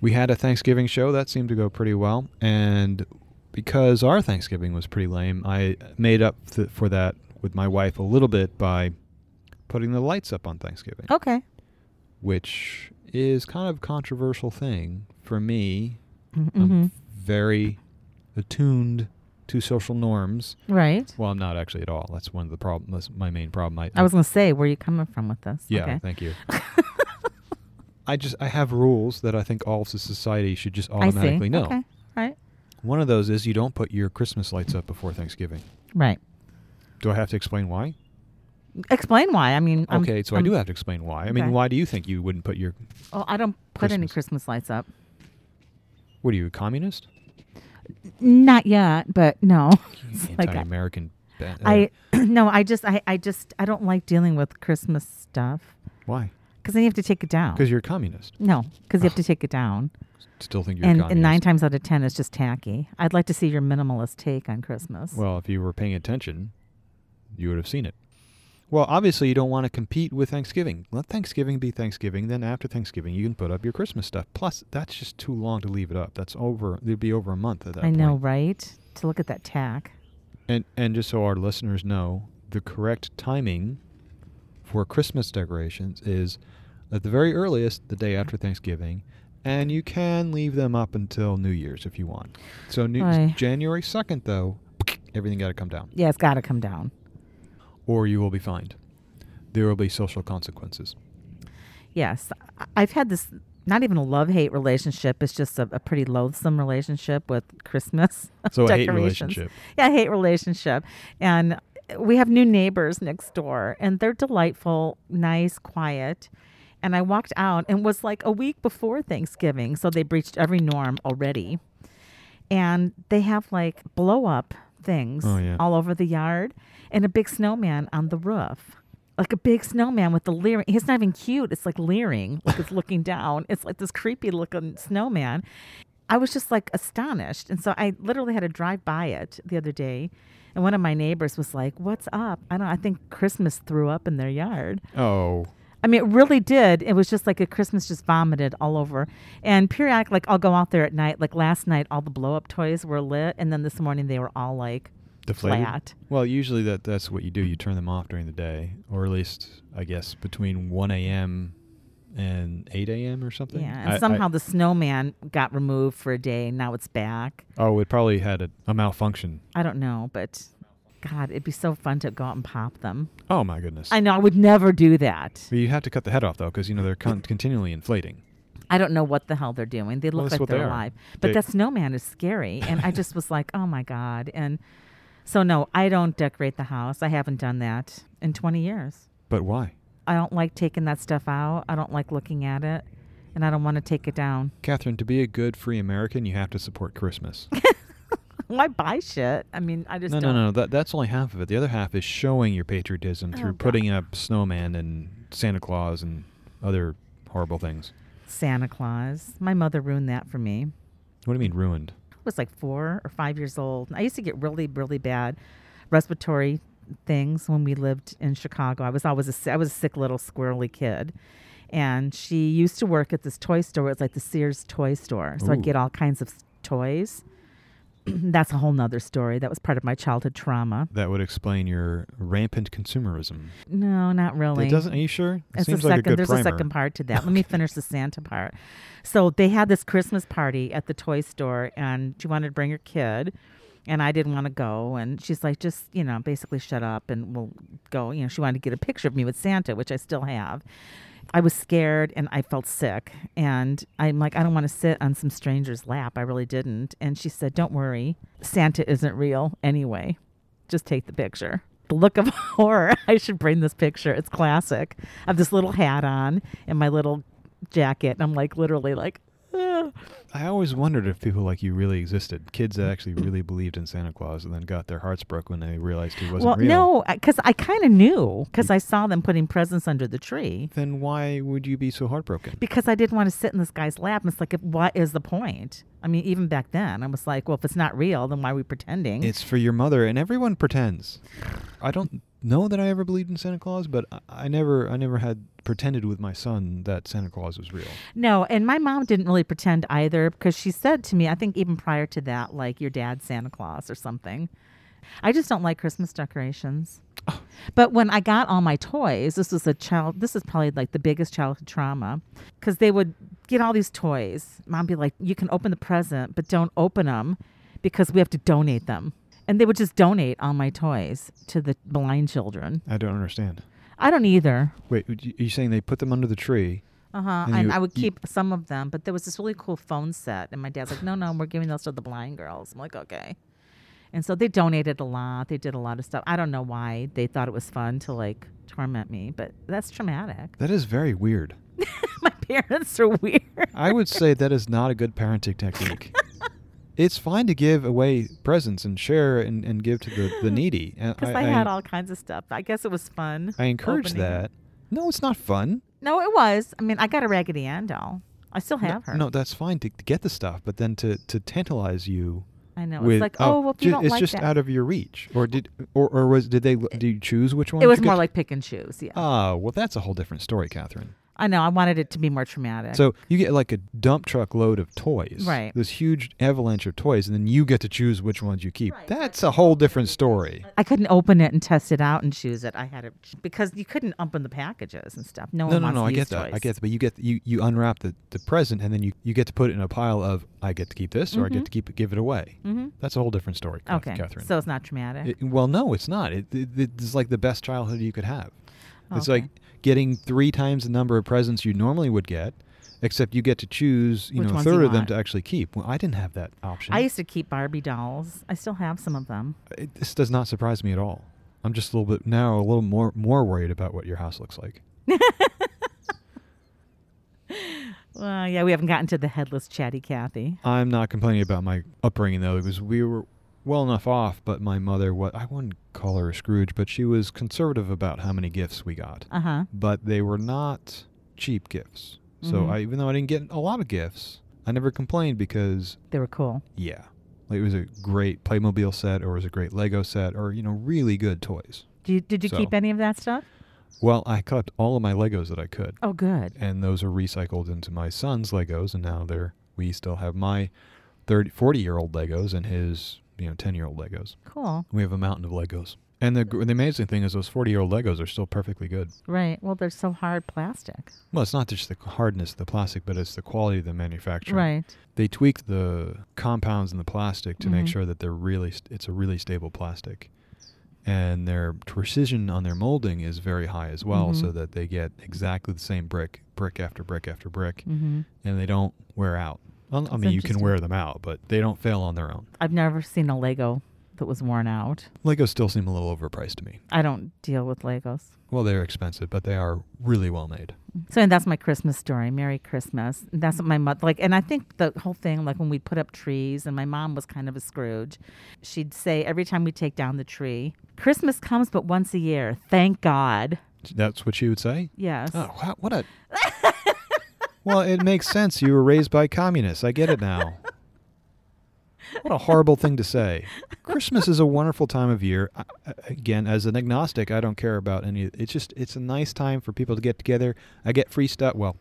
we had a Thanksgiving show that seemed to go pretty well, and because our Thanksgiving was pretty lame, I made up th- for that with my wife a little bit by putting the lights up on Thanksgiving, Okay. which is kind of a controversial thing for me. Mm-hmm. I'm very attuned to social norms. Right. Well, I'm not actually at all. That's one of the problems. That's my main problem. I, I was going to say, where are you coming from with this? Yeah, Okay. thank you. I just I have rules that I think all of society should just I automatically know. Okay. Right. One of those is you don't put your Christmas lights up before Thanksgiving. Right. Do I have to explain why? Explain why. I mean, I'm- okay, so I I'm- do have to explain why. I mean, Okay. why do you think you wouldn't put your Oh, I don't put any Christmas. Christmas lights up. What are you, a communist? Not yet, but no. It's like I- Anti-American. ba- uh, I no, I just I, I just I don't like dealing with Christmas stuff why? Because then you have to take it down. Because you're a communist. No, because you have to take it down, Still think you're a and, communist. and nine times out of ten, it's just tacky. I'd like to see your minimalist take on Christmas. Well, if you were paying attention, you would have seen it. Well, obviously, you don't want to compete with Thanksgiving. Let Thanksgiving be Thanksgiving. Then after Thanksgiving, you can put up your Christmas stuff. Plus, that's just too long to leave it up. That's over. It'd be over a month at that I point. know, right? To look at that tack. And and just so our listeners know, the correct timing for Christmas decorations is at the very earliest, the day after Thanksgiving, and you can leave them up until New Year's if you want. So New, Aye. January second, though, everything got to come down. Yeah, it's got to come down. or you will be fined. There will be social consequences. Yes, I- I've had this not even a love hate relationship. It's just a, a pretty loathsome relationship with Christmas. So a hate decorations. relationship. Yeah, hate relationship. And we have new neighbors next door, and they're delightful, nice, quiet. And I walked out and was like a week before Thanksgiving, so they breached every norm already. And they have like blow up things Oh, yeah. all over the yard and a big snowman on the roof. Like a big snowman with the leering. He's not even cute. It's like leering, like it's looking down. It's like this creepy looking snowman. I was just like astonished. And so I literally had to drive by it the other day. And one of my neighbors was like, What's up? I don't I think Christmas threw up in their yard. Oh, I mean, it really did. It was just like a Christmas just vomited all over. And periodic, like I'll go out there at night. Like last night, all the blow up toys were lit. And then this morning, they were all like deflated. flat. Well, usually that that's what you do. You turn them off during the day, or at least I guess between 1 a.m. and 8 a.m. or something. Yeah. And I- somehow the snowman got removed for a day. And now it's back. oh, it probably had a, a malfunction. I don't know, but God, it'd be so fun to go out and pop them. Oh my goodness. I know I would never do that. But you have to cut the head off though, because you know they're con- continually inflating. I don't know what the hell they're doing. They look that's like they they're are. alive. But They- that snowman is scary. And I just was like, oh my God. And so, no, I don't decorate the house. I haven't done that in 20 years. But why, I don't like taking that stuff out. I don't like looking at it. And I don't want to take it down. Catherine? To be a good free American, you have to support Christmas. Why buy shit? I mean, I just no, don't. no, no. That that's only half of it. The other half is showing your patriotism Oh, through God. putting up snowman and Santa Claus and other horrible things. Santa Claus. My mother ruined that for me. What do you mean ruined? I was like four or five years old. I used to get really, really bad respiratory things when we lived in Chicago. I was always a, I was a sick little squirrely kid. And she used to work at this toy store. It was like the Sears toy store. So Ooh. I'd get all kinds of toys. That's a whole nother story. That was part of my childhood trauma. That would explain your rampant consumerism. No, not really. It doesn't. Are you sure? It seems like second. a good there's primer. a second part to that. Let me finish the Santa part. So they had this Christmas party at the toy store, and she wanted to bring her kid, and I didn't want to go. And she's like, just you know, basically shut up, and we'll go. You know, she wanted to get a picture of me with Santa, which I still have. I was scared and I felt sick, and I'm like, I don't want to sit on some stranger's lap. I really didn't. And she said, Don't worry, Santa isn't real anyway. Just take the picture the look of horror. I should bring this picture. It's classic. I have this little hat on and my little jacket. And I'm like literally like. I always wondered if people like you really existed. Kids that actually really believed in Santa Claus and then got their hearts broke when they realized he wasn't well, real. no, because I kind of knew because I saw them putting presents under the tree. Then why would you be so heartbroken? Because I didn't want to sit in this guy's lap. And it's like, what is the point? I mean, even back then, I was like, well, if it's not real, then why are we pretending? It's for your mother, and everyone pretends. I don't know that I ever believed in Santa Claus, but I, I never I never had pretended with my son that Santa Claus was real. No, and my mom didn't really pretend either because she said to me, I think even prior to that, like your dad's Santa Claus or something. I just don't like Christmas decorations. Oh. But when I got all my toys, this was a child. This is probably like the biggest childhood trauma, because they would get all these toys. Mom be like, "You can open the present, but don't open them, because we have to donate them." And they would just donate all my toys to the blind children. I don't understand. I don't either. Wait, you- are you saying they put them under the tree? Uh huh. And And, you- I would keep some of them, but there was this really cool phone set, and my dad's like, "No, no, we're giving those to the blind girls." I'm like, "Okay." And so they donated a lot. They did a lot of stuff. I don't know why they thought it was fun to like torment me, but that's traumatic. That is very weird. my parents are weird. I would say that is not a good parenting technique. it's fine to give away presents and share and, and give to the, the needy. Because I, had all kinds of stuff. I guess it was fun. I encourage it. that. No, it's not fun. No, it was. I mean, I got a Raggedy Ann doll. I still have no, her. No, that's fine to, to get the stuff, but then to, to tantalize you I know. with it's like, oh, oh, well, if you ju- it's like just that. out of your reach. Or did or, or was did they Do you choose which one? it was more like pick and choose. Yeah. Oh, well, that's a whole different story, Catherine. I know. I wanted it to be more traumatic. So you get like a dump truck load of toys, Right. This huge avalanche of toys, and then you get to choose which ones you keep. Right. That's a whole different story. I couldn't open it and test it out and choose it. I had to because you couldn't open the packages and stuff. No, No, one no, wants no. to I use get that. I get that. But you get you you unwrap the, the present, and then you, you get to put it in a pile of I get to keep this, or I get Mhm. to keep it, give it away. Mm-hmm. That's a whole different story, Okay, Catherine. so it's not traumatic. It- well, no, it's not. It, it, it's like the best childhood you could have. It's Okay. like getting three times the number of presents you normally would get, except you get to choose, you Which know a third of them to actually keep. Well, I didn't have that option. I used to keep Barbie dolls. I still have some of them. Uh, it, this does not surprise me at all. I'm just a little bit now a little more more worried about what your house looks like. Well, yeah, we haven't gotten to the headless chatty Kathy. I'm not complaining about my upbringing though, because we were well enough off. But my mother, what I wouldn't call her a Scrooge, but she was conservative about how many gifts we got. Uh huh. But they were not cheap gifts. So Mhm. I, even though I didn't get a lot of gifts, I never complained because They were cool. yeah, like it was a great Playmobil set or it was a great Lego set or you know really good toys. Do you, did you So- keep any of that stuff? Well, I kept all of my Legos that I could. Oh, good. and those are recycled into my son's Legos, and now they're we still have my 30, 40 year old Legos and his you know 10 year old Legos. Cool. We have a mountain of Legos. And the the amazing thing is those 40 year old Legos are still perfectly good. Right. Well, they're so hard plastic. Well, it's not just the hardness of the plastic, but it's the quality of the manufacturing. Right. They tweak the compounds in the plastic to make Mhm. sure that they're really st- it's a really stable plastic. And their precision on their molding is very high as well, so Mhm. that they get exactly the same brick, brick after brick after brick, hmm and they don't wear out. Well, I mean, you can wear them out, but they don't fail on their own. I've never seen a Lego that was worn out. Legos still seem a little overpriced to me. I don't deal with Legos. Well, they're expensive, but they are really well made. So and that's my Christmas story. Merry Christmas. And that's what my mother like. And I think the whole thing, like when we put up trees, and my mom was kind of a Scrooge. She'd say every time we take down the tree, Christmas comes but once a year. Thank God. That's what she would say. Yes. Oh, wow, what a. well, it makes sense. You were raised by communists. I get it now. What a horrible thing to say. Christmas is a wonderful time of year. I, again, as an agnostic, I don't care about any. It's just it's a nice time for people to get together. I get free stuff. Well,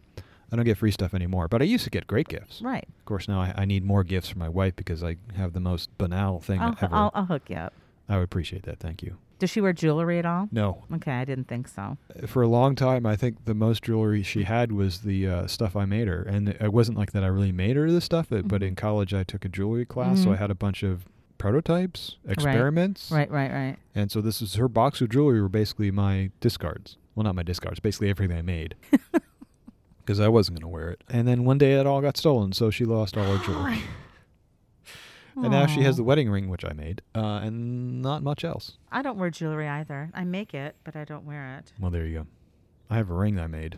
I don't get free stuff anymore, but I used to get great gifts. Right. Of course, now I, I need more gifts for my wife because I have the most banal thing I'll, ever. I'll, I'll hook you up. I would appreciate that. Thank you. Does she wear jewelry at all? No, Okay, I didn't think so. for a long time, I think the most jewelry she had was the uh, stuff I made her, and it wasn't like that. I really made her the stuff, but, but Mhm. in college I took a jewelry class, so I had a bunch of prototypes, experiments, Right, right, right. and so this is her box of jewelry were basically my discards. Well, not my discards, basically everything I made. Because I wasn't going to wear it. And then one day it all got stolen, so she lost all her jewelry. and now she has the wedding ring, which I made, uh, and not much else. I don't wear jewelry either. I make it, but I don't wear it. Well, there you go. I have a ring I made.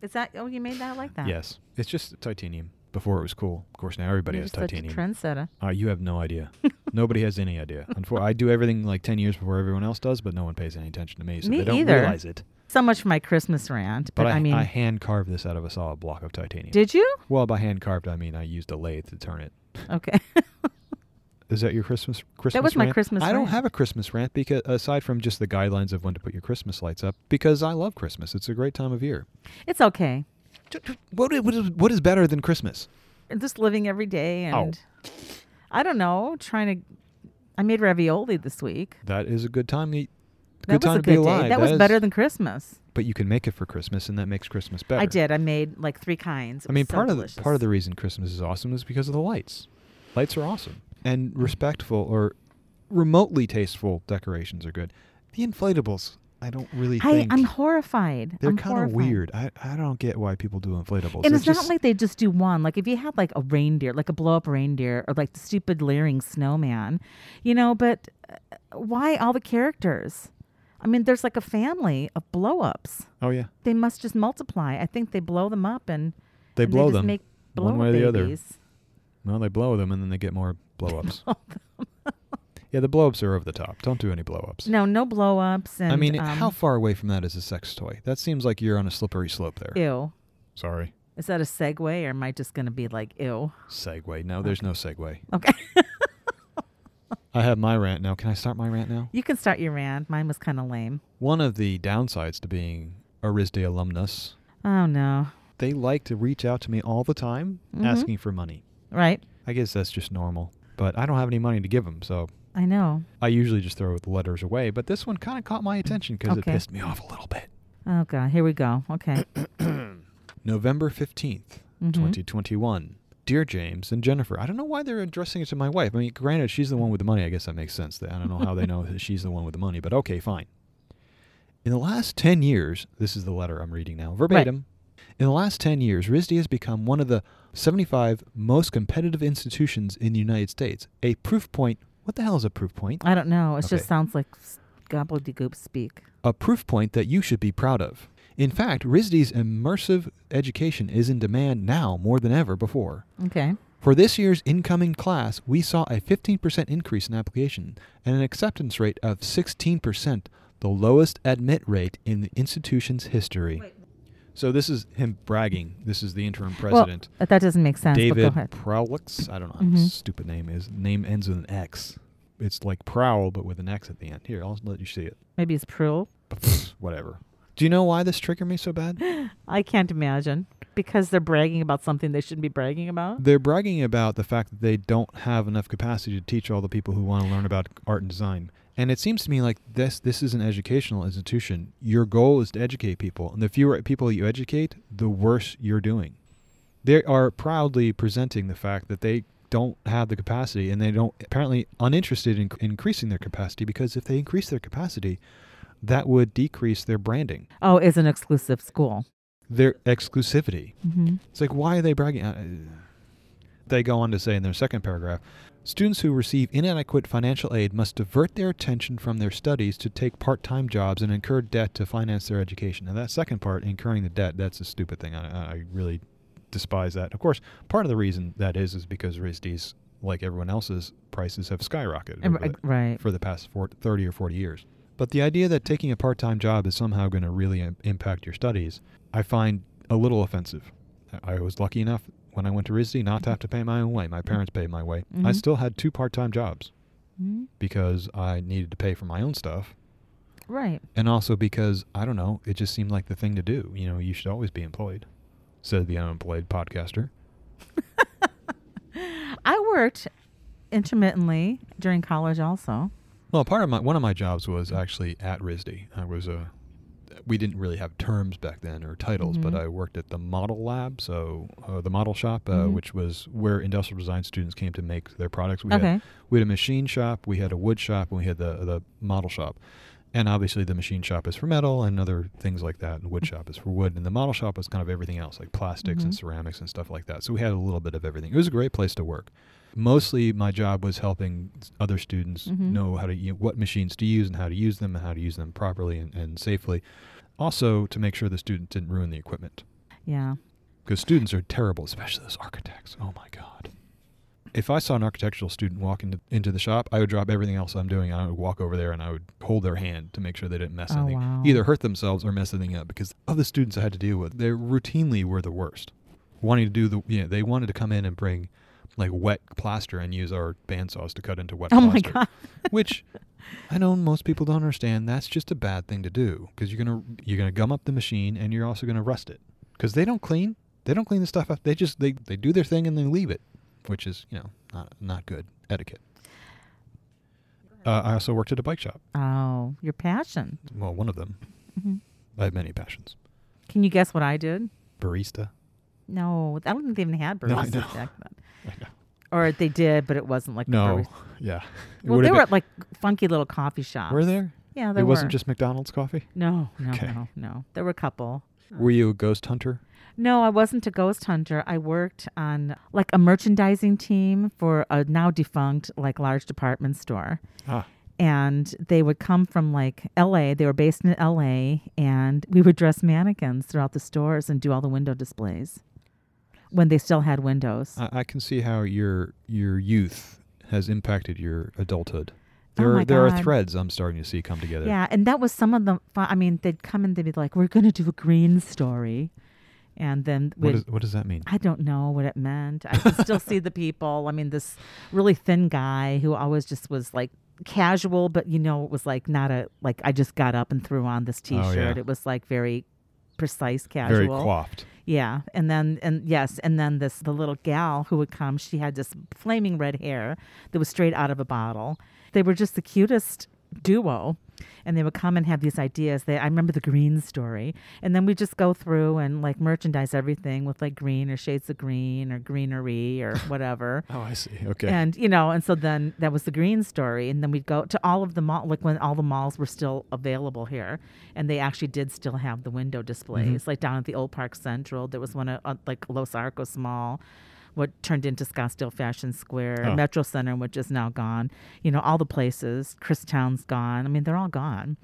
Is that? Oh, you made that like that? Yes. It's just titanium. Before it was cool. Of course, now everybody You're has such a titanium. trendsetter. Uh, you have no idea. Nobody has any idea. Unfor- I do everything like 10 years before everyone else does, but no one pays any attention to me, so Me they don't either. realize it. So much for my Christmas rant. But, But, I, I mean, I hand carved this out of a solid block of titanium. did you? well, by hand carved, I mean I used a lathe to turn it. Okay. Is that your Christmas Christmas? That was my rant? Christmas I don't rant. have a Christmas rant because aside from just the guidelines of when to put your Christmas lights up, because I love Christmas. It's a great time of year. It's okay. What what is what is better than Christmas? Just living every day Oh. and I don't know, trying to I made ravioli this week. That is a good time. to That Good was time a to be good alive. day. That, was is- better than Christmas. But you can make it for Christmas, and that makes Christmas better. I did. I made like three kinds. It I mean, was so part of delicious. the, part of the reason Christmas is awesome is because of the lights. Lights are awesome, and respectful or remotely tasteful decorations are good. The inflatables, I don't really I, I'm horrified. they're kind of weird. I, I don't get why people do inflatables. And It it's not like they just do one. Like if you had like a reindeer, like a blow up reindeer, or like the stupid leering snowman, you know. But uh, why all the characters? I mean, there's like a family of blow ups. oh yeah, They must just multiply. I think they blow them up and they and blow just them make blow one way or the other. Well, they blow them, and then they get more blow ups. yeah, the blow ups are over the top. Don't do any blow ups. No, no blow ups. And I mean, um, how far away from that is a sex toy? That seems like you're on a slippery slope there. Ew. Sorry. Is that a segue, or am I just going to be like ew? Segue. No, there's no segue. Okay. I have my rant now. Can I start my rant now? you can start your rant. Mine was kind of lame. One of the downsides to being a RISD alumnus, Oh no. they like to reach out to me all the time Mhm. asking for money. Right. I guess that's just normal. But I don't have any money to give them, so I know. I usually just throw the letters away. But this one kind of caught my attention because Okay. it pissed me off a little bit. Oh god. Here we go. Okay. November 15th, Mhm. 2021. Dear James and Jennifer, I don't know why they're addressing it to my wife. I mean, granted, she's the one with the money. I guess that makes sense. I don't know how they know that she's the one with the money, but okay, fine. In the last 10 years, this is the letter I'm reading now, verbatim. In the last 10 years, RISD has become one of the 75 most competitive institutions in the United States. A proof point. What the hell is a proof point? I don't know. It Okay. just sounds like s- gobbledygook speak. a proof point that you should be proud of. In fact, RISD's immersive education is in demand now more than ever before. Okay. For this year's incoming class, we saw a 15% increase in application and an acceptance rate of 16%, the lowest admit rate in the institution's history. So this is him bragging. This is the interim president, Well, that doesn't make sense. David. Proulx. I don't know Mhm. his stupid name is. Name ends with an X. It's like prowl, but with an X at the end. Here, I'll let you see it. Maybe it's Prowl. Whatever. Do you know why this triggered me so bad? I can't imagine because they're bragging about something they shouldn't be bragging about. They're bragging about the fact that they don't have enough capacity to teach all the people who want to learn about art and design. And it seems to me like this this is an educational institution. Your goal is to educate people, and the fewer people you educate, the worse you're doing. They are proudly presenting the fact that they don't have the capacity and they don't apparently uninterested in increasing their capacity because if they increase their capacity, that would decrease their branding, Oh, it's an exclusive school. their exclusivity. Mm-hmm. It's like, why are they bragging? Uh, They go on to say in their second paragraph students who receive inadequate financial aid must divert their attention from their studies to take part time jobs and incur debt to finance their education. Now, that second part, incurring the debt, that's a stupid thing. I, I really despise that. Of course, part of the reason that is is because RISD's, like everyone else's, prices have skyrocketed the- Right. for the past 40, 30 or 40 years. But the idea that taking a part time job is somehow going to really im- impact your studies, I find a little offensive. I was lucky enough when I went to RISD not to have to pay my own way. My parents paid my way. I Mhm. still had two part time jobs Mhm. because I needed to pay for my own stuff. Right. And also because, I don't know, it just seemed like the thing to do. You know, you should always be employed, said the unemployed podcaster. I worked intermittently during college also. Well, part of my one of my jobs was actually at RISD. I was a we didn't really have terms back then or titles, but Mhm. I worked at the model lab, so uh, the model shop, uh, Mhm. which was where industrial design students came to make their products. We okay. had we had a machine shop, we had a wood shop, and we had the the model shop. And obviously, the machine shop is for metal and other things like that, and the wood shop is for wood. And the model shop is kind of everything else, like plastics and Mhm. ceramics and stuff like that. So we had a little bit of everything. It was a great place to work. Mostly, my job was helping other students Mhm. know how to u- what machines to use and how to use them and how to use them properly and, and safely. Also, to make sure the student didn't ruin the equipment Yeah. because students are terrible, especially those architects. Oh my god! If I saw an architectural student walk into, into the shop, I would drop everything else I'm doing. and I would walk over there and I would hold their hand to make sure they didn't mess Oh, anything, wow. either hurt themselves or mess anything up. Because of the students I had to deal with, they routinely were the worst. Wanting to do the, yeah, they wanted to come in and bring like wet plaster and use our bandsaws to cut into wet Oh my plaster. god. Which I know most people don't understand. That's just a bad thing to do because you're gonna you're gonna gum up the machine and you're also gonna rust it because they don't clean. They don't clean the stuff up. They just they they do their thing and they leave it, which is you know not not good etiquette. Uh, I also worked at a bike shop. Oh, your passion. Well, one of them. hmm I have many passions. Can you guess what I did? Barista. No, I don't think they even had No, baristas know. back then. Or they did, but it wasn't like No. barista. Yeah. It Well, they were been- at like funky little coffee shops. were there? Yeah, there were. it were. wasn't just McDonald's coffee. No, no, Okay. no, no. There were a couple. Were you a ghost hunter? No, I wasn't a ghost hunter. I worked on like a merchandising team for a now defunct like large department store. Ah. And they would come from like LA. They were based in LA and we would dress mannequins throughout the stores and do all the window displays when they still had windows. I, I can see how your your youth has impacted your adulthood. Oh There my are there are threads I'm starting to see come together. Yeah, and that was some of the fun. I mean, they'd come and they'd be like, "We're going to do a green story," and then What, what does that mean? I don't know what it meant. I could still see the people. I mean, this really thin guy who always just was like casual, but you know, it was like not a like I just got up and threw on this Oh, T-shirt. yeah. It was like very precise, casual. Very coiffed. Yeah, and then and yes, and then this the little gal who would come. She had this flaming red hair that was straight out of a bottle. They were just the cutest duo, and they would come and have these ideas. They I remember the green story, and then we just go through and like merchandise everything with like green or shades of green or greenery or whatever. Oh, I see. Okay. And you know, and so then that was the green story, and then we'd go to all of the mall, like when all the malls were still available here, and they actually did still have the window displays, like down at the Old Park Central. There was one at uh, like Los Arcos Mall, what turned into Scottsdale Fashion Square, Oh. Metro Center, which is now gone. You know, all the places. Christown's gone. I mean, they're all gone.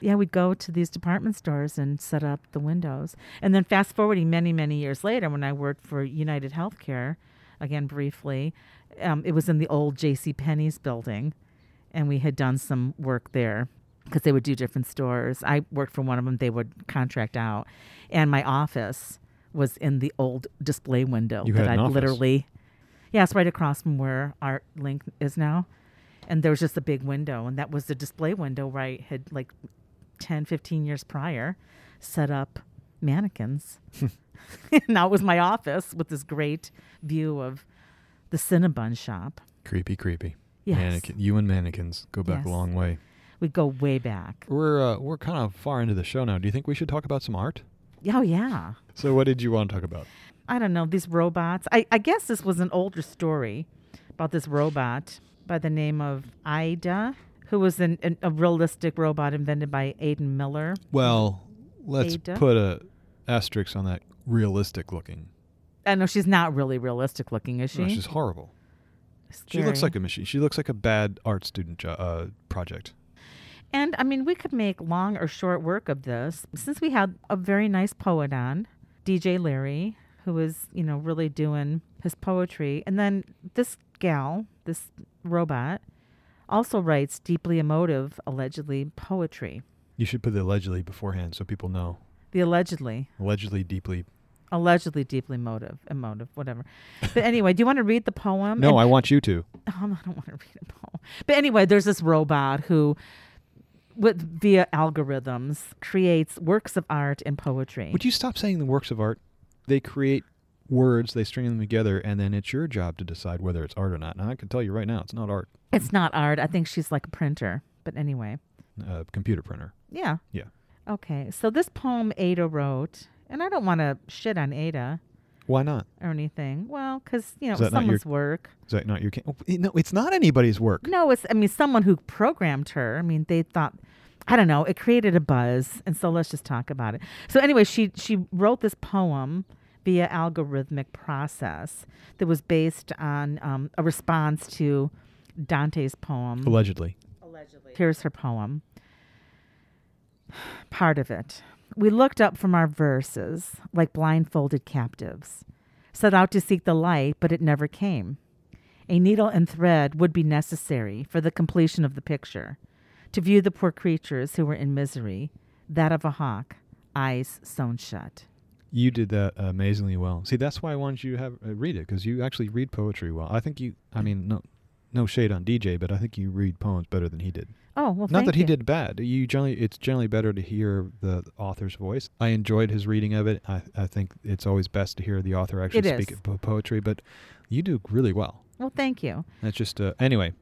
Yeah, we'd go to these department stores and set up the windows. And then fast forwarding many, many years later, when I worked for United Healthcare, again briefly, um, it was in the old J.C. Penney's building, and we had done some work there because they would do different stores. I worked for one of them; they would contract out, and my office was in the old display window You that I literally, yeah, it's right across from where Art Link is now. And there was just a big window, and that was the display window where I had like 10, 15 years prior set up mannequins. now it was my office with this great view of the Cinnabon shop. creepy, creepy. Yes. Mannequin. You and mannequins go back Yes. a long way. We go way back. We're uh, we're kind of far into the show now. Do you think we should talk about some art? Oh, yeah. So, what did you want to talk about? I don't know, these robots. I, I guess this was an older story about this robot by the name of Ida, who was an, an, a realistic robot invented by Aidan Meller. Well, let's Ada? put a asterisk on that realistic looking. I know she's not really realistic looking, is she? No, she's horrible. She looks like a machine. She looks like a bad art student jo- uh, project. And I mean, we could make long or short work of this. Since we had a very nice poet on, DJ Larry, who was, you know, really doing his poetry. And then this gal, this robot, also writes deeply emotive, allegedly, poetry. You should put the allegedly beforehand so people know. The allegedly, Allegedly, deeply. allegedly deeply emotive, emotive, whatever. But anyway, do you want to read the poem? No, And- I want you to. Um, I don't want to read a poem. But anyway, there's this robot who, with via algorithms, creates works of art and poetry. Would you stop saying the works of art? They create words, they string them together, and then it's your job to decide whether it's art or not. Now, I can tell you right now, it's not art. it's not art. I think she's like a printer. But anyway, A computer printer. yeah. Yeah. Okay, so this poem Ada wrote, and I don't want to shit on Ada Why not? or anything. Well, because you know Is it was that not your- someone's work. Is that not your? Ca- oh, no, it's not anybody's work. No, it's I mean someone who programmed her. I mean they thought I don't know, it created a buzz and so let's just talk about it. So anyway, she she wrote this poem via algorithmic process that was based on um, a response to Dante's poem. Allegedly. Allegedly. Here's her poem. Part of it. We looked up from our verses like blindfolded captives, set out to seek the light, but it never came. A needle and thread would be necessary for the completion of the picture, to view the poor creatures who were in misery, that of a hawk, eyes sewn shut. You did that amazingly well. See, that's why I wanted you to have uh, read it because you actually read poetry well. I think you. I mean, no, no shade on DJ, but I think you read poems better than he did. Oh well, Not that he you. did bad. You generally, it's generally better to hear the author's voice. I enjoyed his reading of it. I, I think it's always best to hear the author actually It speak po- poetry. But you do really well. Well, thank you. That's just uh, anyway.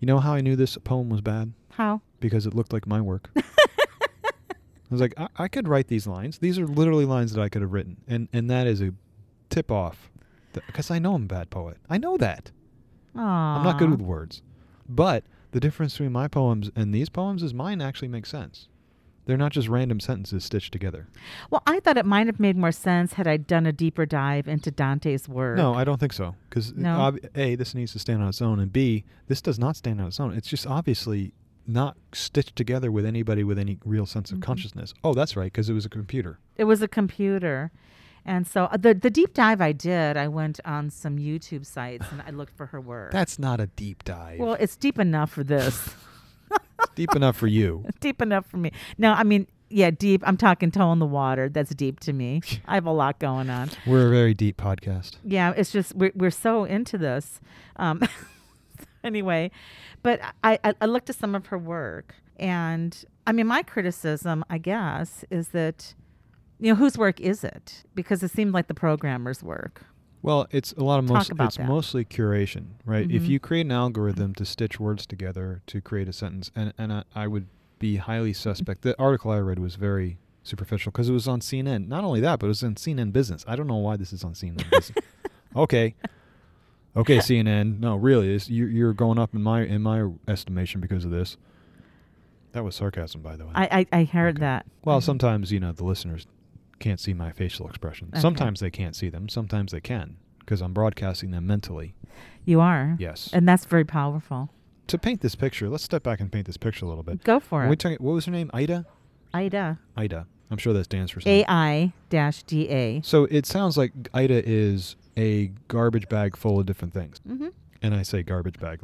You know how I knew this poem was bad? How? Because it looked like my work. I was like, I, I could write these lines. These are literally lines that I could have written, and and that is a tip off. Because I know I'm a bad poet. I know that. Aww. I'm not good with words. But the difference between my poems and these poems is mine actually makes sense. They're not just random sentences stitched together. Well, I thought it might have made more sense had I done a deeper dive into Dante's work. No, I don't think so. Because No? a, this needs to stand on its own, and b, this does not stand on its own. It's just obviously not stitched together with anybody with any real sense of Mhm. consciousness. Oh, that's right, because it was a computer. It was a computer. And so uh, the the deep dive I did, I went on some YouTube sites and I looked for her work. That's not a deep dive. well, it's deep enough for this. deep enough for you. deep enough for me. No, I mean, yeah, deep. I'm talking toe in the water. That's deep to me. I have a lot going on. We're a very deep podcast. Yeah, it's just we're we're so into this. Um, anyway, but I, I I looked at some of her work, and I mean, my criticism, I guess, is that you know whose work is it? Because it seemed like the programmer's work. Well, it's a lot of most. It's that. mostly curation, right? If Mhm. you create an algorithm to stitch words together to create a sentence, and and I, I would be highly suspect. The article I read was very superficial because it was on CNN. Not only that, but it was on CNN Business. I don't know why this is on CNN Business. okay, okay, CNN. No, really, this, you, you're going up in my in my estimation because of this. That was sarcasm, by the way. I I, I heard Okay. that. Well, Mhm. sometimes you know the listeners can't see my facial expressions. Okay. Sometimes they can't see them. Sometimes they can because I'm broadcasting them mentally. you are. Yes. And that's very powerful. to paint this picture, let's step back and paint this picture a little bit. Go for When we it. what was her name? Ida. Ida. Ida. I'm sure that stands for something. A I dash D A. So it sounds like Ida is a garbage bag full of different things, Mm-hmm. and I say garbage bag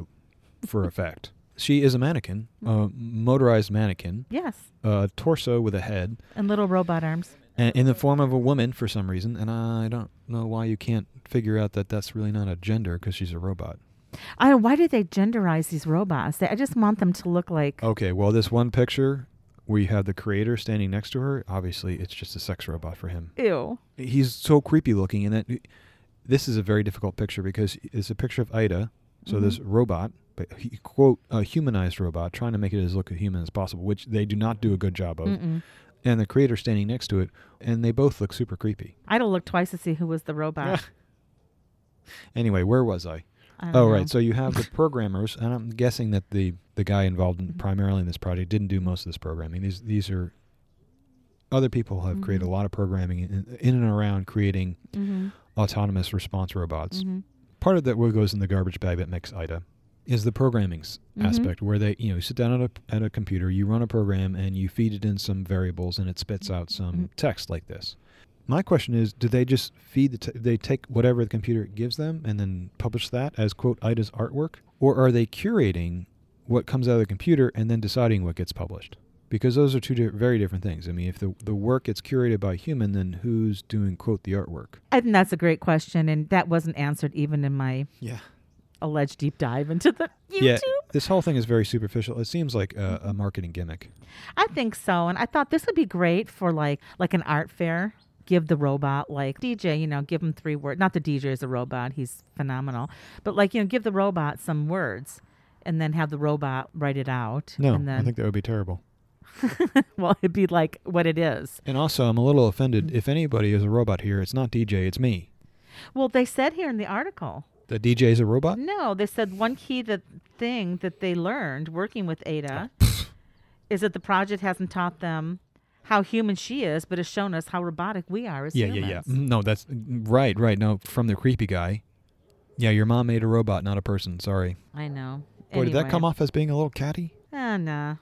for a fact. She is a mannequin, a motorized mannequin, Yes. a torso with a head, And little robot arms. and in the form of a woman for some reason. And I don't know why you can't figure out that that's really not a gender because she's a robot. I don't. Why do they genderize these robots? They, I just want them to look like. Okay, well, this one picture, we have the creator standing next to her. Obviously, it's just a sex robot for him. Ew. He's so creepy looking, and that this is a very difficult picture because it's a picture of Ida, so this Mhm. robot, but he, quote a humanized robot, trying to make it as look as human as possible, which they do not do a good job of. Mm-mm. And the creator standing next to it, and they both look super creepy. I don't look twice to see who was the robot. Anyway, where was I? I Oh, know. right. So you have the programmers, and I'm guessing that the the guy involved in, Mhm. primarily in this project didn't do most of this programming. These these are other people have created Mhm. a lot of programming in, in and around creating Mm-hmm. Autonomous response robots. Mm-hmm. Part of that what goes in the garbage bag that makes IDA is the programming s Mhm. aspect, where they you know you sit down at a at a computer, you run a program, and you feed it in some variables, and it spits out some Mhm. text like this. My question is, do they just feed the? T- they take whatever the computer gives them and then publish that as quote Ida's artwork, or are they curating what comes out of the computer and then deciding what gets published? Because those are two di- very different things. I mean, if the the work gets curated by a human, then who's doing quote the artwork? I think that's a great question, and that wasn't answered even in my Yeah. alleged deep dive into the YouTube. Yeah, this whole thing is very superficial. It seems like a, a marketing gimmick. I think so, and I thought this would be great for like like an art fair. Give the robot like DJ, you know, give him three words. Not the DJ is a robot; he's phenomenal. But like you know, give the robot some words, and then have the robot write it out. No, and then I think that would be terrible. well, it'd be like what it is. And also, I'm a little offended. Mm. If anybody is a robot here, it's not DJ, it's me. Well, they said here in the article. The DJ is a robot? No, they said one key that thing that they learned working with Ada is that the project hasn't taught them how human she is, but has shown us how robotic we are as Yeah, humans. yeah, yeah. Mm, No, that's right, right. No, from the creepy guy. Yeah, your mom made a robot, not a person. Sorry. I know. Boy, did that come off as being a little catty? Ah, nah.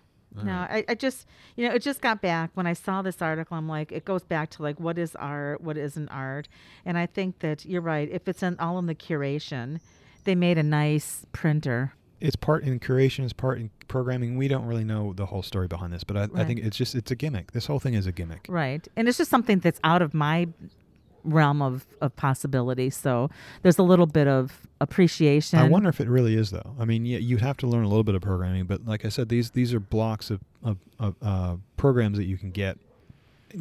No, right. I, I just, you know, it just got back when I saw this article. I'm like, it goes back to like, what is art? What isn't art? And I think that you're right. If it's in, all in the curation, they made a nice printer. It's part in curation, it's part in programming. We don't really know the whole story behind this, but I, I think it's just it's a gimmick. This whole thing is a gimmick. Right. And it's just something that's out of my realm of, of possibility. So there's a little bit of appreciation. I wonder if it really is though. I mean, yeah, you'd have to learn a little bit of programming, but like I said, these these are blocks of of, of uh, programs that you can get.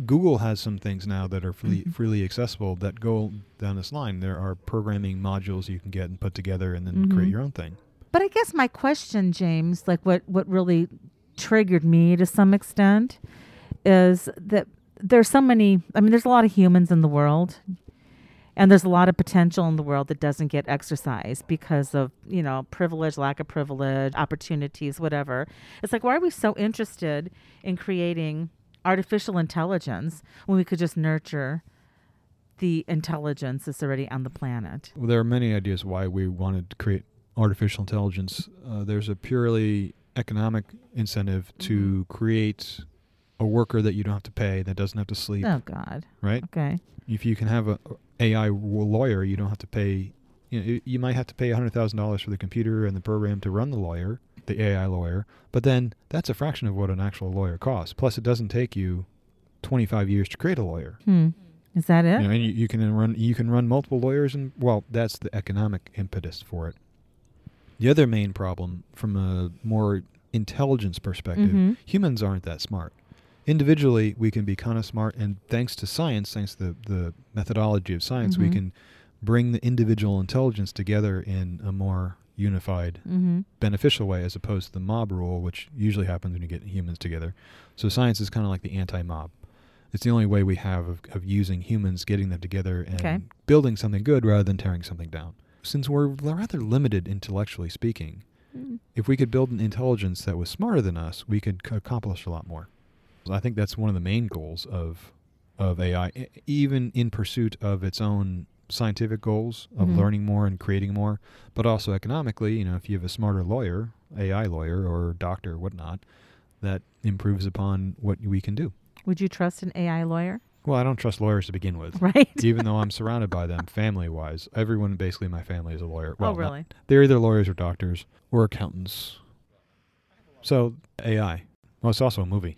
Google has some things now that are freely, Mhm. freely accessible that go down this line. There are programming modules you can get and put together and then Mhm. create your own thing. But I guess my question, James, like what what really triggered me to some extent is that there's so many I mean there's a lot of humans in the world and there's a lot of potential in the world that doesn't get exercised because of, you know, privilege, lack of privilege, opportunities, whatever. It's like why are we so interested in creating artificial intelligence when we could just nurture the intelligence that's already on the planet? Well, there are many ideas why we wanted to create artificial intelligence. Uh, there's a purely economic incentive to create a worker that you don't have to pay, that doesn't have to sleep, Oh god. right? Okay. If you can have a AI lawyer, you don't have to pay. You know, you might have to pay hundred thousand dollars for the computer and the program to run the lawyer, the AI lawyer. But then that's a fraction of what an actual lawyer costs. Plus, it doesn't take you twenty-five years to create a lawyer. Hmm. Is that it? You know, and you, you can run you can run multiple lawyers, and well, that's the economic impetus for it. The other main problem, from a more intelligence perspective, Mhm. humans aren't that smart. Individually, we can be kind of smart, and thanks to science, thanks to the, the methodology of science, we Mhm. can bring the individual intelligence together in a more unified, Mm-hmm. beneficial way, as opposed to the mob rule, which usually happens when you get humans together. So science is kind of like the anti-mob. It's the only way we have of, of using humans, getting them together, and Okay. building something good rather than tearing something down. Since we're rather limited intellectually speaking, Mm. if we could build an intelligence that was smarter than us, we could c- accomplish a lot more. I think that's one of the main goals of of AI, even in pursuit of its own scientific goals of Mhm. learning more and creating more, but also economically. You know, if you have a smarter lawyer, AI lawyer or doctor, or whatnot, that improves upon what we can do. Would you trust an AI lawyer? Well, I don't trust lawyers to begin with. Right. Even though I'm surrounded by them family wise, everyone basically in my family is a lawyer. Well, oh, not- really? they're either lawyers or doctors or accountants. So AI. Well, it's also a movie.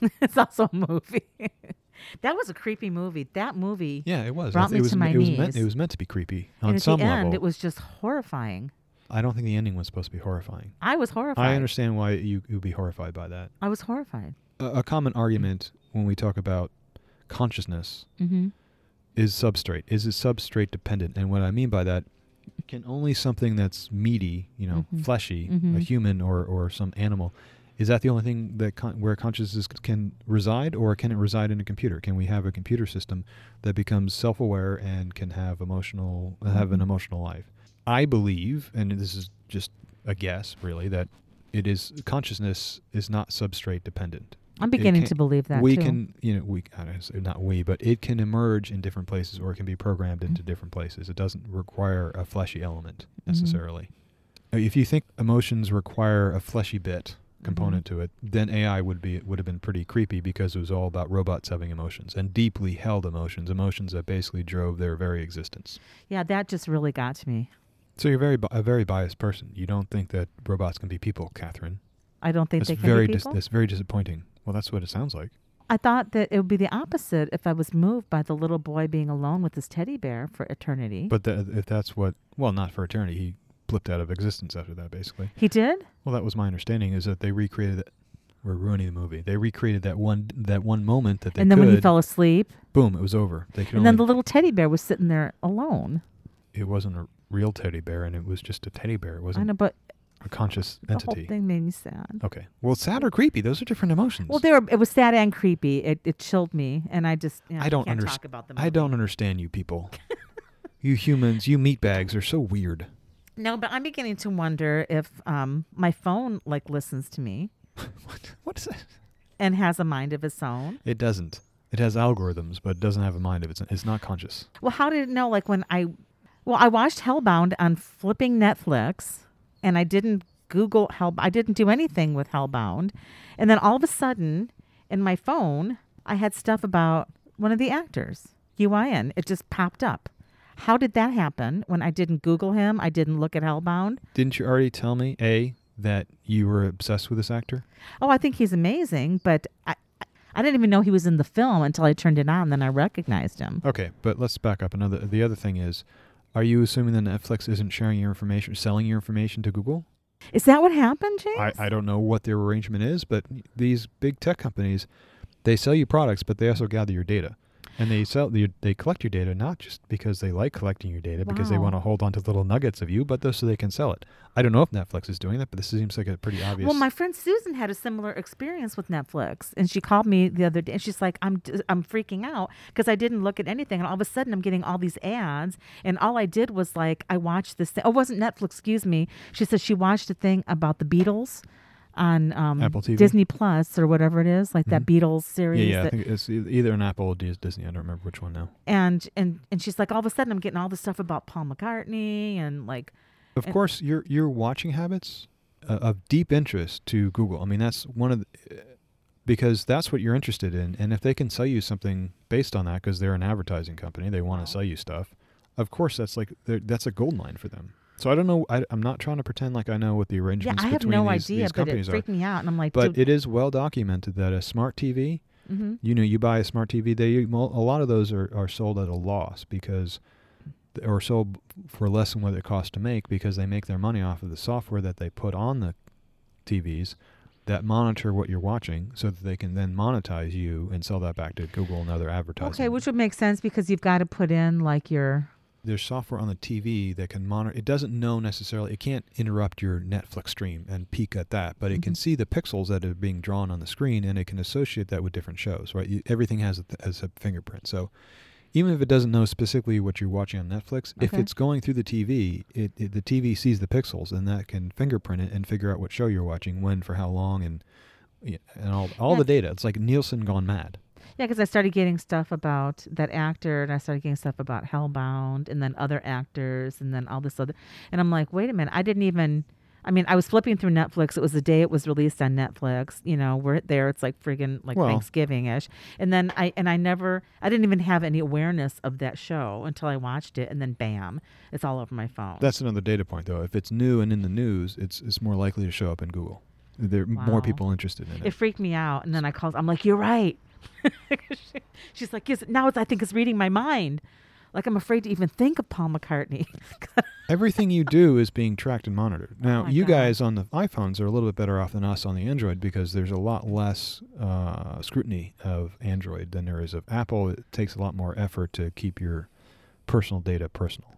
it's also a movie. that was a creepy movie. That movie. Yeah, it was. Brought it me was to my it was knees. meant it was meant to be creepy on and at some the end, level. it was just horrifying. I don't think the ending was supposed to be horrifying. I was horrified. I understand why you would be horrified by that. I was horrified. A, a common argument when we talk about consciousness Mm-hmm. is substrate. Is it substrate dependent? And what I mean by that, can only something that's meaty, you know, Mhm. fleshy, a Mhm. human or or some animal, is that the only thing that con- where consciousness can reside, or can it reside in a computer? Can we have a computer system that becomes self-aware and can have emotional have an Mhm. emotional life? I believe, and this is just a guess, really, that it is consciousness is not substrate dependent I'm beginning can- to believe that we too. can you know we I don't say not we but it can emerge in different places or it can be programmed into Mhm. different places it doesn't require a fleshy element Mhm. necessarily Uh, if you think emotions require a fleshy bit Mm-hmm. component to it then ai would be would have been pretty creepy because it was all about robots having emotions and deeply held emotions emotions that basically drove their very existence yeah, that just really got to me. so you're very bi- a very biased person you don't think that robots can be people catherine I don't think that's they can very be dis- people. that's very disappointing well that's what it sounds like I thought that it would be the opposite if I was moved by the little boy being alone with his teddy bear for eternity. But tha if that's what, well, not for eternity. He blipped out of existence after that, basically. he did? Well, that was my understanding. Is that they recreated it. We're ruining the movie. They recreated that one that one moment that they and then could. when he fell asleep, boom, it was over. They could and then the little teddy bear was sitting there alone. it wasn't a real teddy bear, and it was just a teddy bear. It wasn't I know, but a conscious the entity. whole thing made me sad. Okay. Well, sad or creepy, those are different emotions. Well, there it was sad and creepy. It it chilled me, and I just you know, I don't can't underst- talk about the I don't understand you people. you humans, you meatbags are so weird. No, but I'm beginning to wonder if um my phone like listens to me what? What is that? and has a mind of its own. It doesn't. It has algorithms, but it doesn't have a mind of its. It's not conscious. Well, how did it know? Like when I, well, I watched Hellbound on flipping Netflix, and I didn't Google Hell. I didn't do anything with Hellbound, and then all of a sudden, in my phone, I had stuff about one of the actors, Yoo Ah-in. It just popped up. How did that happen? When I didn't Google him, I didn't look at Hellbound. Didn't you already tell me a that you were obsessed with this actor? Oh, I think he's amazing, but I, I- didn't even know he was in the film until I turned it on. Then I recognized him. Okay, but let's back up. Another the other thing is, are you assuming that Netflix isn't sharing your information, selling your information to Google? Is that what happened, James? I, I don't know what their arrangement is, but these big tech companies, they sell you products, but they also gather your data. And they sell the, they collect your data not just because they like collecting your data because they want to hold on to little nuggets of you, but those so they can sell it. I don't know if Netflix is doing that, but this seems like a pretty obvious. Well, my friend Susan had a similar experience with Netflix, and she called me the other day, and she's like, "I'm I'm freaking out because I didn't look at anything, and all of a sudden I'm getting all these ads, and all I did was like I watched this thing. Oh, it wasn't Netflix, excuse me. She said she watched a thing about the Beatles on um, Apple TV? Disney Plus or whatever it is, like that Mhm. Beatles series. yeah, I that- think it's either an Apple or Dis- Disney. I don't remember which one now. and and and she's like, all of a sudden I'm getting all this stuff about Paul McCartney and like Of And- course, your your watching habits uh, of deep interest to Google. I mean, that's one of the, because that's what you're interested in, and if they can sell you something based on that, because they're an advertising company, they want Wow. to sell you stuff. Of course, that's like that's a gold mine for them. So I don't know. I, I'm not trying to pretend like I know what the arrangements. yeah, I have between no these, idea, these but it are. freaked me out, and I'm like, But it is well documented that a smart TV, hmm you know, you buy a smart TV, they a lot of those are, are sold at a loss because or sold for less than what it costs to make because they make their money off of the software that they put on the TVs that monitor what you're watching so that they can then monetize you and sell that back to Google and other advertisers. Okay, which would make sense because you've got to put in like your there's software on the TV that can monitor. It doesn't know necessarily. It can't interrupt your Netflix stream and peek at that, but it can Mhm. see the pixels that are being drawn on the screen, and it can associate that with different shows. Right? You, everything has a, th- has a fingerprint. So even if it doesn't know specifically what you're watching on Netflix, if it's going through the TV, it, it the TV sees the pixels, and that can fingerprint it and figure out what show you're watching, when, for how long, and and all all the data. It's like Nielsen gone mad. Yeah, because I started getting stuff about that actor, and I started getting stuff about Hellbound, and then other actors, and then all this other, and I'm like, wait a minute, I didn't even. I mean, I was flipping through Netflix. It was the day it was released on Netflix. You know, we're there. It's like friggin' like Well- Thanksgiving ish. And then I and I never, I didn't even have any awareness of that show until I watched it, and then bam, it's all over my phone. That's another data point, though. If it's new and in the news, it's it's more likely to show up in Google. There are more people interested in it. it freaked me out. And then I called. I'm like, "You're right." She's like, "Yes." Now it's, I think it's reading my mind. Like I'm afraid to even think of Paul McCartney. Everything you do is being tracked and monitored. Now, Oh you God. guys on the iPhones are a little bit better off than us on the Android because there's a lot less uh, scrutiny of Android than there is of Apple. It takes a lot more effort to keep your personal data personal.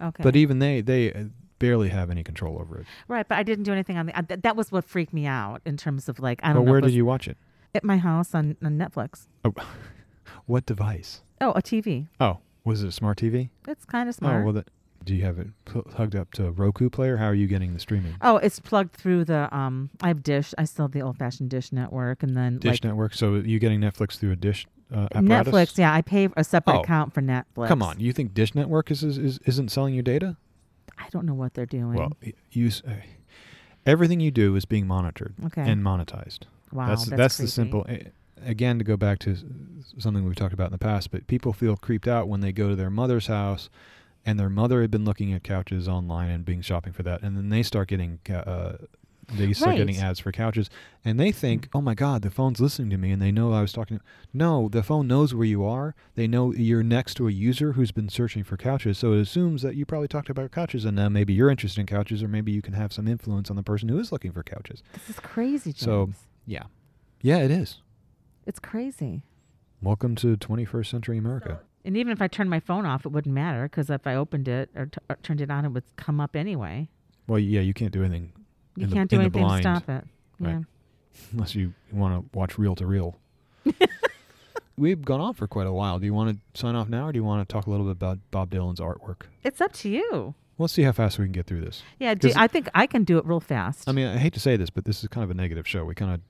okay. But even they they uh, barely have any control over it. right, but I didn't do anything on the. Uh, th- that was what freaked me out in terms of like I But don't know. where did you watch it? At my house on, on Netflix. Oh, what device? Oh, a TV. Oh, was it a smart TV? It's kind of smart. Oh, well, that, do you have it pl- hugged up to a Roku player? How are you getting the streaming? Oh, it's plugged through the um. I have Dish. I still have the old fashioned Dish network, and then Dish like Network. So you getting Netflix through a Dish uh, apparatus? Netflix. Yeah, I pay a separate Oh. account for Netflix. Come on, you think Dish Network is, is, is isn't selling your data? I don't know what they're doing. Well, you uh, everything you do is being monitored okay. and monetized. Wow, that's that's, that's the simple. eh, Again, to go back to something we've talked about in the past, but people feel creeped out when they go to their mother's house, and their mother had been looking at couches online and being shopping for that, and then they start getting uh, they start getting ads for couches, and they think, "Oh my God, the phone's listening to me," and they know I was talking. No, the phone knows where you are. They know you're next to a user who's been searching for couches, so it assumes that you probably talked about couches, and now maybe you're interested in couches, or maybe you can have some influence on the person who is looking for couches. This is crazy, James. So- Yeah, yeah, it is. it's crazy. Welcome to 21st century America. And even if I turned my phone off, it wouldn't matter because if I opened it or, t- or turned it on, it would come up anyway. Well, yeah, you can't do anything You In can't do in the anything blind. to stop it. Right. Yeah. unless you want to watch reel to reel. We've gone on for quite a while. Do you want to sign off now, or do you want to talk a little bit about Bob Dylan's artwork? It's up to you. Let's see how fast we can get through this. Yeah, do, 'Cause- I think I can do it real fast. I mean, I hate to say this, but this is kind of a negative show. We kind of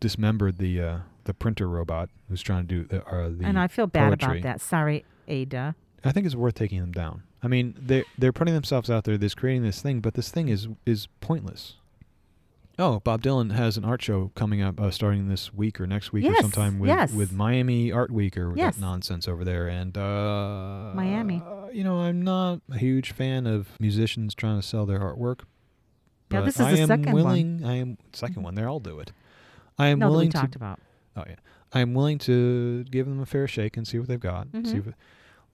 dismembered the uh, the printer robot who's trying to do the, uh, the and I feel bad poetry. about that. Sorry, Ai-Da. I think it's worth taking them down. I mean, they they're putting themselves out there. They're creating this thing, but this thing is is pointless. Oh, Bob Dylan has an art show coming up, uh, starting this week or next week or sometime with yes. with Miami Art Week or Yes. that nonsense over there. And uh, Miami. uh, you know, I'm not a huge fan of musicians trying to sell their artwork. Yeah, but this is I the am second one. willing. I am second one. They all do it. I am no, that we willing talked to about. Oh yeah, I'm willing to give them a fair shake and see what they've got. See Mhm. if,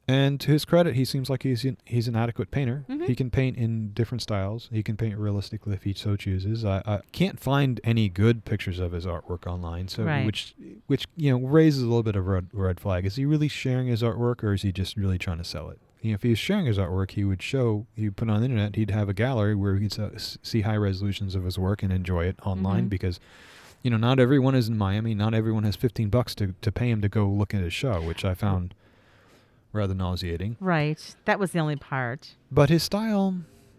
and to his credit, he seems like he's an, he's an adequate painter. Mhm. He can paint in different styles. He can paint realistically if he so chooses. I, I can't find any good pictures of his artwork online, so Right. which which you know raises a little bit of a red, red flag. Is he really sharing his artwork, or is he just really trying to sell it? You know, if he was sharing his artwork, he would show, he would put it on the internet, he'd have a gallery where he could see high resolutions of his work and enjoy it online Mhm. because, you know, not everyone is in Miami. Not everyone has 15 bucks to, to pay him to go look at his show, which I found rather nauseating. Right. That was the only part. But his style,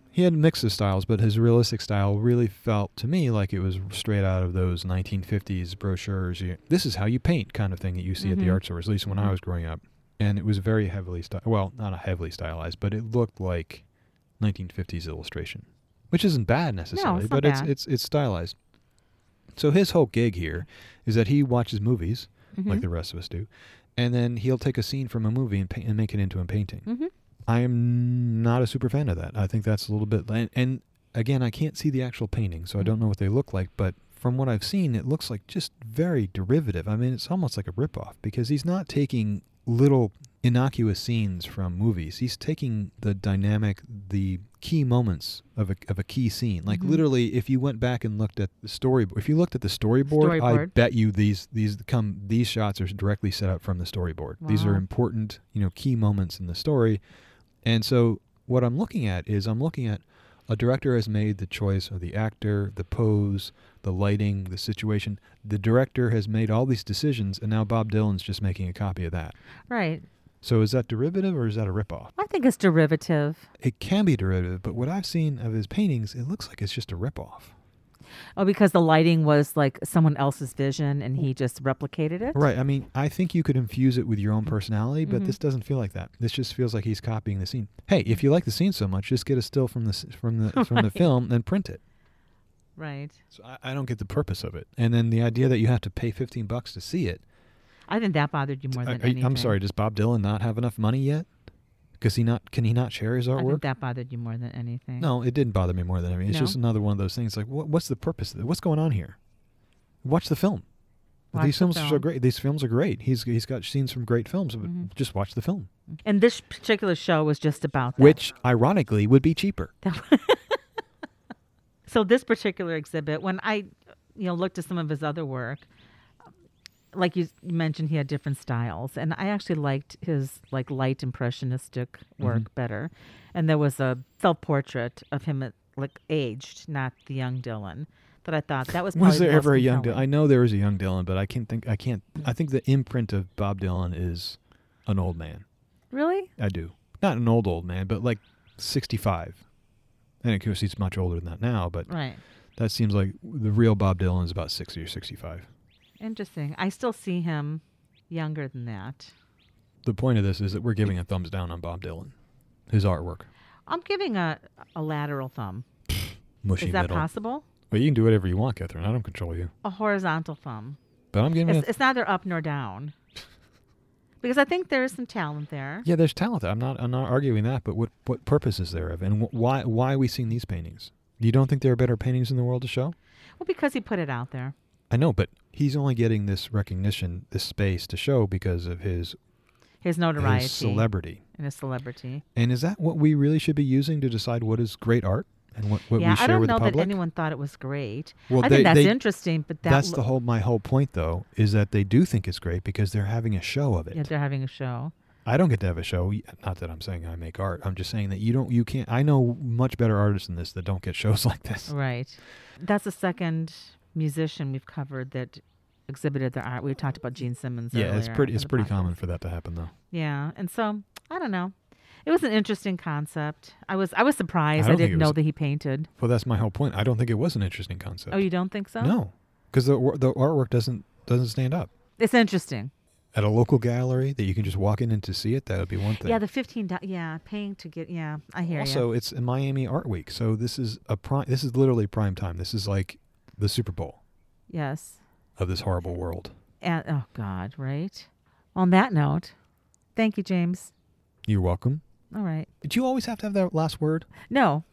he had a mix of styles, but his realistic style really felt to me like it was straight out of those 1950s brochures. You- This is how you paint kind of thing that you see at the Mhm. art stores, at least when I Mhm. was growing up. And it was very heavily stylized. Well, not a heavily stylized, but it looked like 1950s illustration, which isn't bad necessarily, it's not but it's it's it's stylized. So his whole gig here is that he watches movies like Mhm. the rest of us do, and then he'll take a scene from a movie and, pa- and make it into a painting. Mhm. I am not a super fan of that. I think that's a little bit. And, and again, I can't see the actual painting, so I don't Mhm. know what they look like. But from what I've seen, it looks like just very derivative. I mean, it's almost like a ripoff because he's not taking little innocuous scenes from movies. He's taking the dynamic, the key moments of a of a key scene. Like Mhm. literally, if you went back and looked at the storyboard, if you looked at the storyboard, I bet you these these come these shots are directly set up from the storyboard. These are important, you know, key moments in the story. And so what I'm looking at is I'm looking at a director has made the choice of the actor, the pose, the lighting, the situation. The director has made all these decisions, and now Bob Dylan's just making a copy of that. Right. So is that derivative or is that a ripoff? I think it's derivative. It can be derivative, but what I've seen of his paintings, it looks like it's just a ripoff. Oh, because the lighting was like someone else's vision and he just replicated it? Right. I mean, I think you could infuse it with your own personality, but Mhm. this doesn't feel like that. This just feels like he's copying the scene. Hey, if you like the scene so much, just get a still from the from the from the film and print it. Right. So I, I don't get the purpose of it. And then the idea that you have to pay 15 bucks to see it. I think that bothered you more than I- anything. I'm sorry, does Bob Dylan not have enough money yet? Because he not can he not share his I think artwork? that bothered you more than anything. No, it didn't bother me more than anything. It's No? just another one of those things. Like, what, what's the purpose? Of it? What's going on here? Watch the film. Watch These the films are so great. These films are great. He's he's got scenes from great films. But Mhm. Just watch the film, And this particular show was just about that. which ironically would be cheaper. so this particular exhibit, when I, you know, looked at some of his other work, like you mentioned, he had different styles, and I actually liked his like light impressionistic work Mhm. better. And there was a self portrait of him at like aged, not the young Dylan, that I thought that was. Was the there most ever a young Dylan? I know there was a young Dylan, but I can't think. I can't. I think the imprint of Bob Dylan is an old man. Really? I do. Not an old old man, but like 65. And of course, he's much older than that now. But Right. that seems like the real Bob Dylan is about 60 or 65. Interesting. I still see him younger than that. The point of this is that we're giving a thumbs down on Bob Dylan, his artwork. I'm giving a a lateral thumb. Mushy Is that middle. possible? Well, you can do whatever you want, Catherine. I don't control you. A horizontal thumb. But I'm giving It's, it. it's neither up nor down. Because I think there is some talent there. Yeah, there's talent. I'm not. I'm not arguing that. But what what purpose is there of, and wh- why why are we seeing these paintings? You don't think there are better paintings in the world to show? Well, because he put it out there. I know, but he's only getting this recognition, this space to show because of his, His notoriety his celebrity. and his celebrity. And is that what we really should be using to decide what is great art and what, what yeah, we share I don't with know the that anyone thought it was great. well, I they, think that's they- interesting, but that that's lo- the whole my whole point though is that they do think it's great because they're having a show of it. yeah, they're having a show. I don't get to have a show. Not that I'm saying I make art. I'm just saying that you don't. You can't. I know much better artists than this that don't get shows like this. Right. That's the second musician we've covered that exhibited their art. We talked about Gene Simmons. Yeah, it's pretty. It's pretty podcast. common for that to happen though. Yeah, and so I don't know. It was an interesting concept. I was I was surprised. I I, didn't know was- that he painted. Well, that's my whole point. I don't think it was an interesting concept. Oh, you don't think so? No, because the the artwork doesn't doesn't stand up It's interesting. at a local gallery that you can just walk in and to see it. That would be one thing. Yeah, the fifteen. do- Yeah, paying to get. Yeah, I hear you. also, it's a Miami Art Week, so this is a prime. This is literally prime time. This is like the Super Bowl Yes. of this horrible world. And oh God, right. On that note, thank you, James. You're welcome. All right. Did you always have to have that last word? No,